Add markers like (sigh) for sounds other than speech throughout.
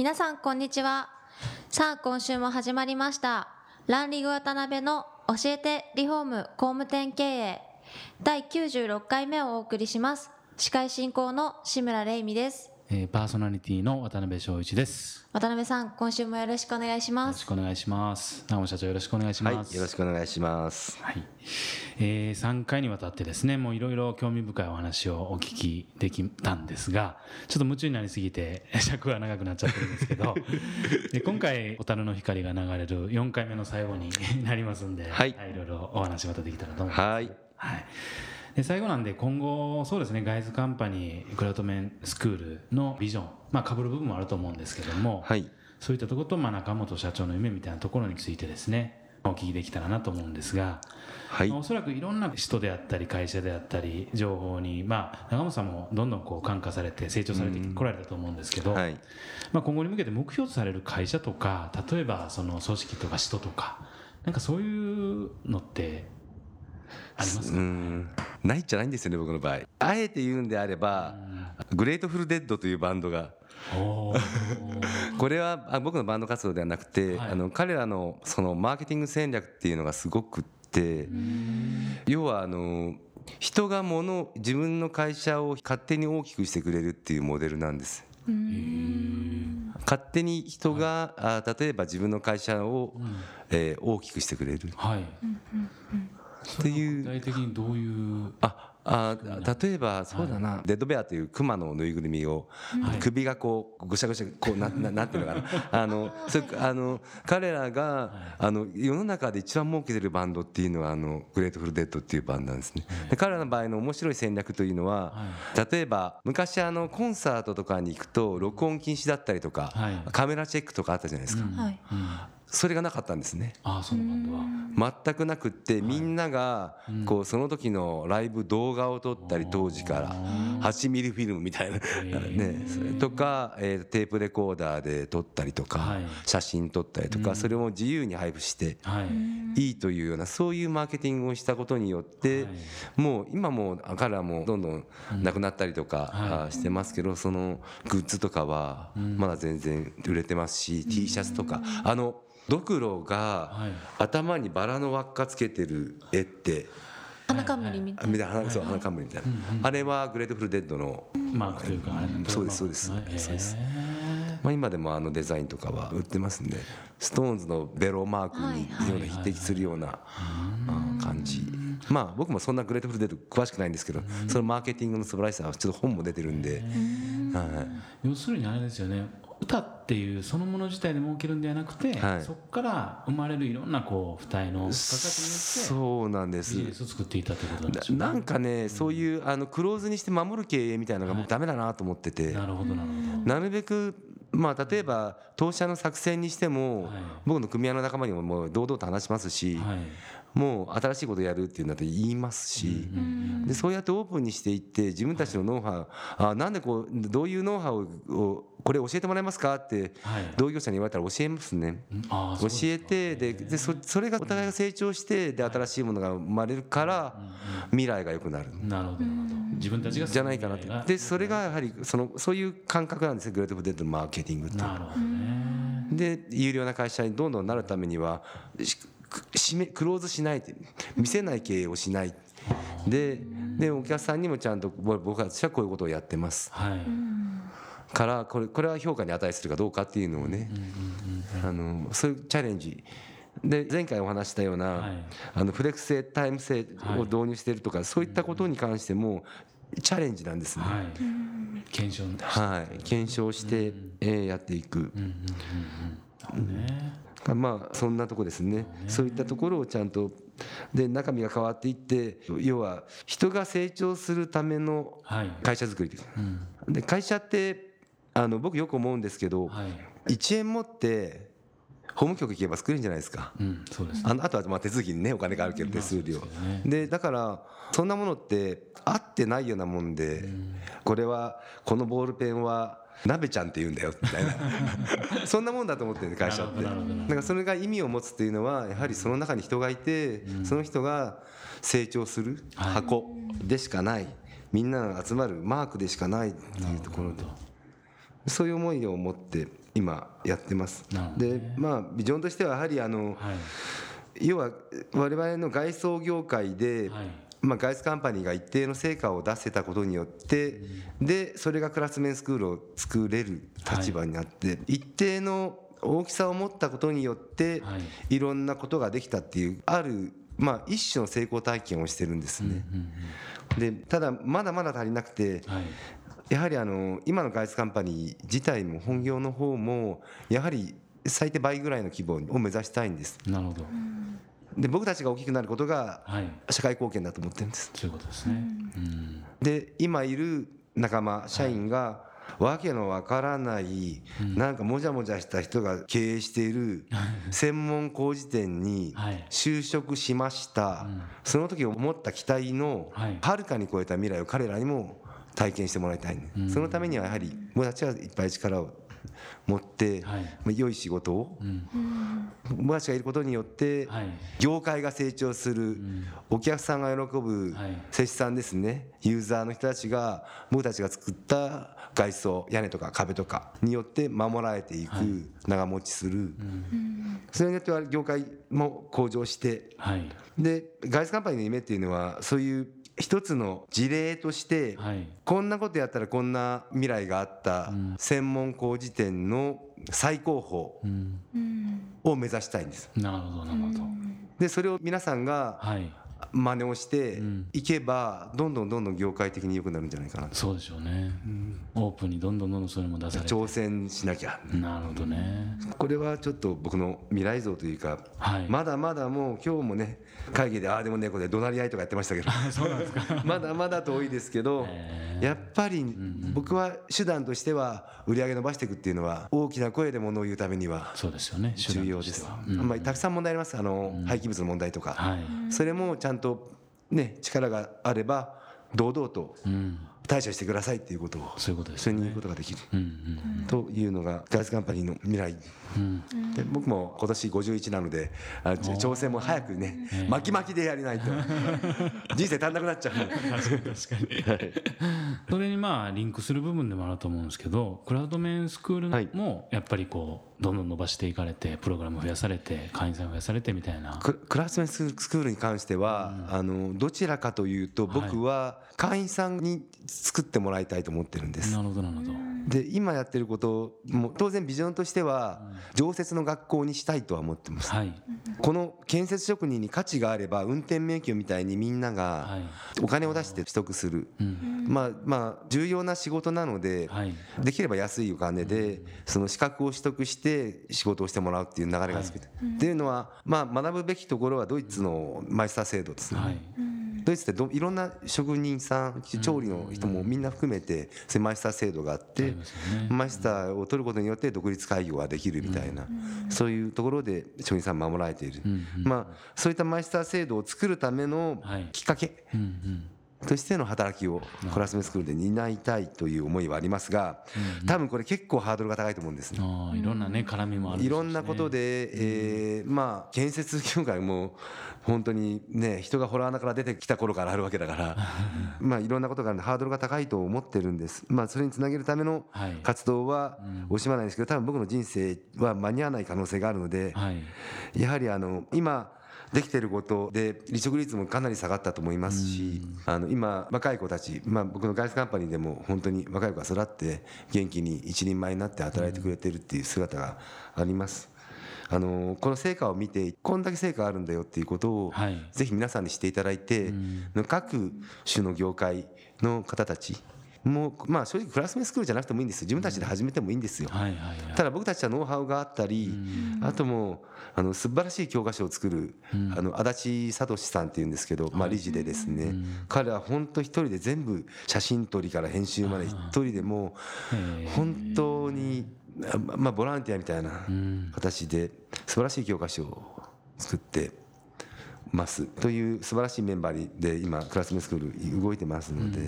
皆さんこんにちは。さあ今週も始まりました。ランリグ渡辺の教えてリフォーム工務店経営。第96回目をお送りします。司会進行の志村玲美です。えー、パーソナリティの渡辺翔一です。渡辺さん今週もよろしくお願いしよますろしくお願いします。長尾社長よろしくお願いしはい、ます。よろしくお願いします。はい。えー、3回にわたってですね、もういろいろ興味深いお話をお聞きできたんですが、ちょっと夢中になりすぎて (laughs) 尺が長くなっちゃってるんですけど、(laughs) で今回小樽の光が流れる4回目の最後になりますんで、はいいろいろお話またできたらと思います。はい、はい、で最後なんで今後そうですねガイズカンパニークラウドメンスクールのビジョンまあ被る部分もあると思うんですけども、はい、そういったところと、まあ、中本社長の夢みたいなところについてですねお聞きできたらなと思うんですが、はい。まあ、おそらくいろんな人であったり会社であったり情報に、まあ、長本さんもどんどんこう感化されて成長されてこられたと思うんですけど、はい、まあ、今後に向けて目標とされる会社とか例えばその組織とか人とかなんかそういうのってありますうか、ん、ないじゃないんですよね、僕の場合。あえて言うんであれば、 Grateful Dead というバンドが。(laughs) これはあ僕のバンド活動ではなくて、はい。あの彼らのそのマーケティング戦略っていうのがすごくって要はあの人が物を自分の会社を勝手に大きくしてくれるっていうモデルなんです。勝手に人が、あ例えば自分の会社を、えー大きくしてくれる。はい、っていう。具体的にどういうああ例えばそうだな、デッドベアというクマのぬいぐるみを、首がこうぐしゃぐしゃこうなな (laughs) なんていうのかな。あのそれあの彼らが、あの世の中で一番儲けてるバンドっていうのはあの Grateful Dead っていうバンドなんですね。で彼らの場合の面白い戦略というのは、例えば昔あのコンサートとかに行くと録音禁止だったりとか、はい。カメラチェックとかあったじゃないですか。はいそれがなかったんですね。ああそのバンドは全くなくってみんながこうその時のライブ動画を撮ったり当時から。8ミリフィルムみたいな。ねそれとかえーテープレコーダーで撮ったりとはかい。写真撮ったりとかそれを自由に配布してはい。いいというようなそういうマーケティングをしたことによってもう今もう彼らもどんどんなくなったりとかあしてますけどそのグッズとかはまだ全然売れてますし T シャツとかあのドクロがはい。頭にバラの輪っかつけてる絵って。花冠みたいな。あみたいな花そう花冠みたいな。あれは Grateful Dead のマークというかあれなんそうですそうです。はいそうです。へまあ今でもあのデザインとかは売ってますんでストーンズのベロマークにような匹敵するようなあ感じ。まあ僕もそんな Grateful Dead 詳しくないんですけどそのマーケティングの素晴らしさはちょっと本も出てるんで。はい。ー要するにあれですよね歌っていうそのもの自体で儲けるんではなくて、はい。そこから生まれるいろんなこう付帯の価値によそうなんです。ってビジネスを作っていたということなんでしょうね。ななんかねそういうあのクローズにして守る経営みたいなのがもうダメだなと思ってて。なるほどなるほなるべくまあ例えば当社の作戦にしてもはい。僕の組合の仲間にももう堂々と話しますしどはいもう新しいことやるっていうんだって言いますしでそうやってオープンにしていって自分たちのノウハウあなんでこうどういうノウハウをこれ教えてもらえますかってはい。同業者に言われたら教えますね。ああ教えてででそそれがお互いが成長してで新しいものが生まれるから未来が良くなる。なるほど。なるほど自分たちがじゃないかなとでそれがやはりそのそういう感覚なんですよ。グレートフデッドのマーケティングって。いうのはなるほどね。で有料な会社にどんどんなるためにはし締めクローズしない見せない経営をしない。ででお客さんにもちゃんとぼ僕たちはこういうことをやってます。はい。からこれこれは評価に値するかどうかっていうのをね。あのそういうチャレンジ。で前回お話したような、はい。あのフレックス性タイム性を導入しているとか、そういったことに関してもチャレンジなんですね。はい。検証はい、検証して、えーやっていく、ねまあそんなとこですね。そういったところをちゃんとで中身が変わっていって要は人が成長するためのはい。会社づくりです、で会社ってあの僕よく思うんですけど、はい、1円持って法務局行けば作れるんじゃないですか。うん、そうです、あのあとはまあ手続きにねお金があるけど手数料。ね。でだからそんなものって合ってないようなもんでこれはこのボールペンは鍋ちゃんって言うんだよみたいな。(laughs) そんなもんだと思ってる会社って。だからそれが意味を持つっていうのはやはりその中に人がいてその人が成長するはい。箱でしかない。みんなが集まるマークでしかないっていうところで。そういう思いを持って今やってます。でまあビジョンとしてはやはりあのはい、要は我々の外装業界で、はい。まあ、外出カンパニーが一定の成果を出せたことによって、でそれがクラスメンスクールを作れる立場になって、一定の大きさを持ったことによって、はい。い、ろんなことができたっていうある、まあ、一種の成功体験をしてるんですね。でただまだまだ足りなくて、はいやはりあの今の外出カンパニー自体も本業の方もやはり最低倍ぐらいの規模を目指したいんです。なるほど、で僕たちが大きくなることがはい、社会貢献だと思ってるんです。そういうことですね。うん、で今いる仲間社員がわけのわからないなんかもじゃもじゃした人が経営している (laughs) 専門工事店にはい。就職しました。その時思った期待のはい。はるかに超えた未来を彼らにも体験してもらいたいね。そのためにはやはり僕たちはいっぱい力を持ってはい。まあ良い仕事をうん、僕たちがいることによってはい、業界が成長するお客さんが喜ぶはい。接しさんですね。ユーザーの人たちが僕たちが作った外装屋根とか壁とかによって守られていく長持ちする。それによっては業界も向上してはい、で外出カンパニーの夢っていうのはそういう一つの事例としてはい、こんなことやったらこんな未来があった専門工事店の最高うん、峰を目指したいんです。なるほど、なるほど。でそれを皆さんがはい、真似をしてん。いけばどんどんどんどん業界的に良くなるんじゃないかなと。そうでしょうね。オープンにどんどんどんどんそれも出されて。挑戦しなきゃなるほどね。これはちょっと僕の未来像というかはい。まだまだもう今日もね会議でああでもねこれで怒鳴り合いとかやってましたけど (laughs) そうなんですか。(laughs) まだまだ遠いですけどへやっぱり僕は手段としては売り上げ伸ばしていくっていうのは大きな声でものを言うためにはそうですよね。手段重要です。うんまあたくさん問題ありますあの廃棄物の問題とかはい。それもちゃんとね力があれば堂々とうん、対処してくださいっていうことをそういうことですそれに言うことができる。というのがガスカンパニーの未来。うん。で僕も今年51なのであち挑戦も早くね巻き巻きでやりないと。(laughs) 人生足んなくなっちゃう。確かに確かに。それにまあリンクする部分でもあると思うんですけど、クラウドメンスクーはい。ルもやっぱりこうどんどん伸ばしていかれて、プログラム増やされて、会員さん増やされてみたいな。ククラスメンスクールに関しては、あのどちらかというと僕は会員さんに作ってもらいたいと思ってるんですな。るほどなるほど。で今やってることも当然ビジョンとしては常設の学校にしたいとは思ってます。はいこの建設職人に価値があれば運転免許みたいにみんなはがい。お金を出して取得する、うんまあまあ重要な仕事なので、はいできれば安いお金でその資格を取得して仕事をしてもらうっていう流れが好きで、っていうのはまあ学ぶべきところはドイツのマイスター制度ですね、はい。ドイツってどいろんな職人さん調理の人もみんな含めてマイスター制度があってマイスターを取ることによって独立開業ができるみたいなそういうところで職人さん守られている。まあそういったマイスター制度を作るためのはい。きっかけ。としての働きをクラスメスクールで担いたいという思いはありますが多分これ結構ハードルが高いと思うんですね。いろんなね絡みもあるいろんなことで、えーまあ建設業界も本当にね人がホラー穴から出てきた頃からあるわけだから (laughs) まあいろんなことがあるんでハードルが高いと思ってるんです。まあそれにつなげるためのはい。活動は惜しまないんですけど多分僕の人生は間に合わない可能性があるのではい。やはりあの今できてることで離職率もかなり下がったと思いますしあの今若い子たち、まあ、僕の外出カンパニーでも本当に若い子が育って元気に一人前になって働いてくれてるっていう姿があります。あのこの成果を見てこんだけ成果あるんだよっていうことをはい。ぜひ皆さんに知っていただいて各種の業界の方たちもうまあ正直クラスメスクールじゃなくてもいいんですよ。自分たちで始めてもいいんですよ、ただ僕たちはノウハウがあったり、あともうあの素晴らしい教科書を作る、あの足立聡さんっていうんですけど、まあ、理事でですね、彼は本当一人で全部写真撮りから編集まで一人でもう本当に、まあ、ボランティアみたいな形で素晴らしい教科書を作って。ます。という素晴らしいメンバーで今クラスメスクール動いてますので、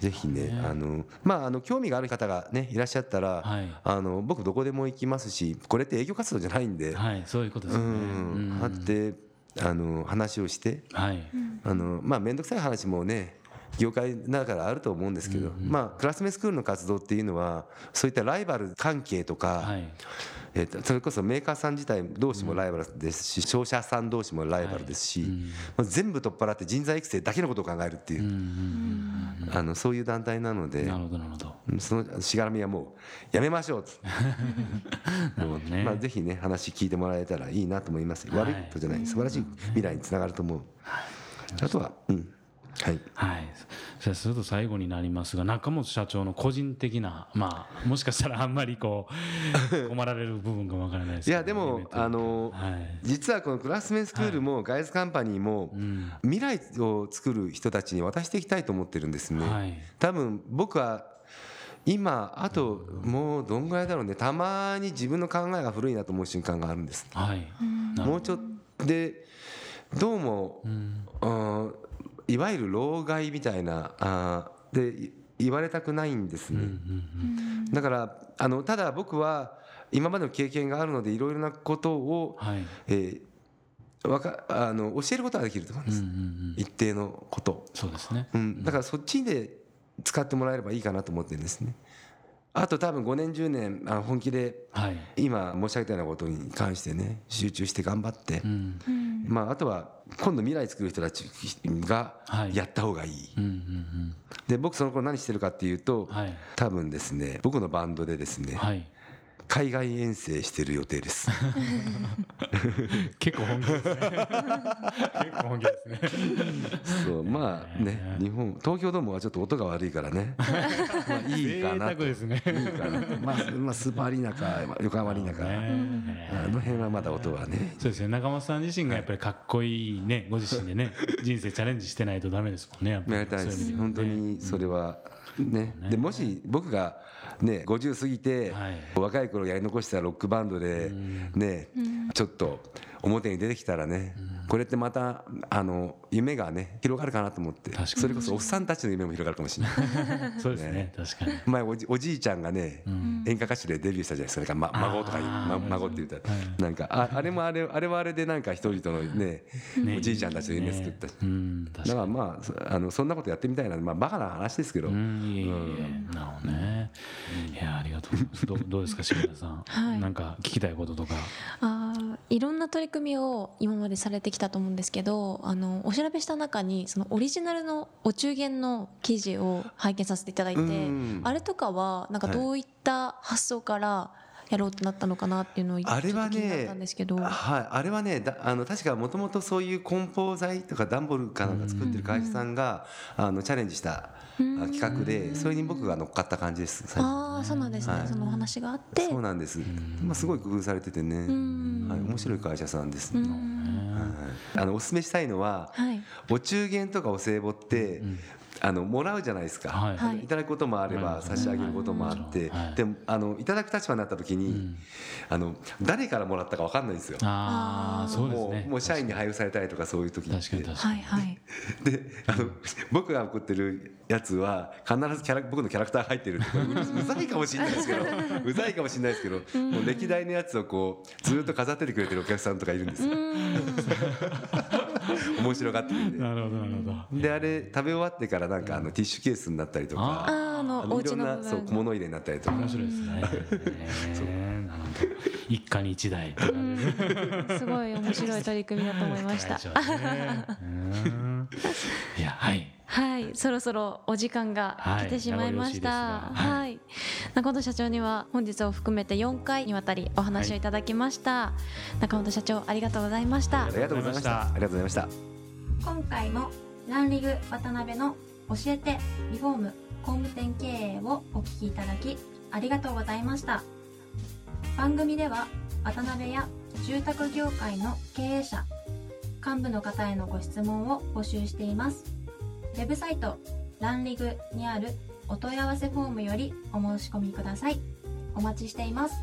ぜひねあのまああの興味がある方がねいらっしゃったら、あの僕どこでも行きますしこれって営業活動じゃないんで、はいそういうことですね。うん、あってあの話をして、はい。あのまあ面倒くさい話もね業界だからあると思うんですけど、まあクラスメスクールの活動っていうのはそういったライバル関係とか、はいえー、とそれこそメーカーさん自体同士もライバルですし、商社さん同士もライバルですし、まあ全部取っ払って人材育成だけのことを考えるっていう、あのそういう団体なのでなるほどなるほど。うんそのしがらみはもうやめましょうと。(laughs) ね。まあ、ぜひね話聞いてもらえたらいいなと思います、悪いことじゃない。素晴らしい未来につながると思う、あとはうんはい。はい、じゃあすると最後になりますが中本社長の個人的なまあもしかしたらあんまりこう (laughs) 困られる部分かもわからないですいやでもあのはい。実はこのクラスメンスクールもガイズカンパニーも未来を作る人たちに渡していきたいと思ってるんですね、はい。多分僕は今あともうどんぐらいだろうね。たまに自分の考えが古いなと思う瞬間があるんです。はい。もうちょっとでどうも、うんいわゆる老害みたいなあーでい言われたくないんですね、だからあのただ僕は今までの経験があるのでいろいろなことを、はい。えーわかあの教えることができると思うんです、一定のこと、そうですね。うん、だからそっちで使ってもらえればいいかなと思ってるんですねあと多分5年10年あ本気ではい。今申し上げたようなことに関してね集中して頑張って、うん。まあ、あとは今度未来作る人たちがはい。やった方がいい、うんうんで僕その頃何してるかっていうと、多分ですね僕のバンドでですね、はい海外遠征してる予定です。結構本気ですね。結構本気ですねそうまあね日本東京ドームはちょっと音が悪いからね。まあいいかなね。いいかなと。まあ、まあ、スーパーアリーナか横浜アリーナか、ね。あの辺はまだ音はね。そうですね。中本さん自身がやっぱりかっこいいねご自身でね人生チャレンジしてないとダメですもんねやっぱり。やりたいです。本当にそれはね。でもし僕がね50過ぎてはい。若い頃やり残したロックバンドでねちょっと表に出てきたらねこれってまたあの夢がね広がるかなと思って確かに。それこそおっさんたちの夢も広がるかもしれない。(laughs) そうですね確かに。前おじおじいちゃんがね演歌歌手でデビューしたじゃないですか。だからま孫とかま孫って言ったら。なんかああれもあれあれはあれでなんか人々のねおじいちゃんたちの夢作ったし。うんだからまあそあのそんなことやってみたいなまあバカな話ですけど。にうんいえいえいえなるほどねいやありがとうございます。どうどうですか柴田さん。はい。なんか聞きたいこととか。あーいろんな取り組みを今までされてきたと思うんですけどあのお調べした中にそのオリジナルのお中元の記事を拝見させていただいてうんあれとかはなんかどういった発想からやろうとなったのかなっていうのをあれはねたんですけど、はい、あれはねだあの確かもともとそういう梱包材とか段ボールかなんか作ってる会社さんがあのチャレンジしたあ企画でそれに僕が乗っかった感じです。ああそうなんですね、はい。そのお話があって。そうなんです、まあ、すごい工夫されててね、ん。はい、面白い会社さんです、うはい。んあのおすすめしたいのは、はい。お中元とかお歳暮って、あのもらうじゃないですか、はい。はい。いただくこともあればはい差し上げることもあって、はい。でもあのいただく立場になった時に、あの誰からもらったか分かんないんですよ。ああそうですもねうもう社員に配布されたりとかそういう時に確かに。はいはい。であの僕が送ってるやつは必ずキャラ僕のキャラクターが入ってるってううざいかもしれないですけど (laughs) うざいかもしれないですけどもう歴代のやつをこうずっと飾っててくれてるお客さんとかいるんですよ (laughs) 面白がってるんでなるほどなるほど。であれ食べ終わってからなんかあのティッシュケースになったりとか。あーあのおあのいろんなそう小物入れになったりとか。面白いですね。ねなるほど一家に一台すすごい面白い取り組みだと思いました (laughs) (laughs) いやはい。はい、そろそろお時間が来てしまいました。はい。中本社長には本日を含めて4回にわたりお話をいただきました。中本社長ありがとうございました。あ。りがとうございました。ありがとうございました。今回もランリグ渡辺の教えてリフォーム工務店経営をお聞きいただきありがとうございました。番組では渡辺や住宅業界の経営者幹部の方へのご質問を募集しています。ウェブサイトランリグにあるお問い合わせフォームよりお申し込みください。お待ちしています。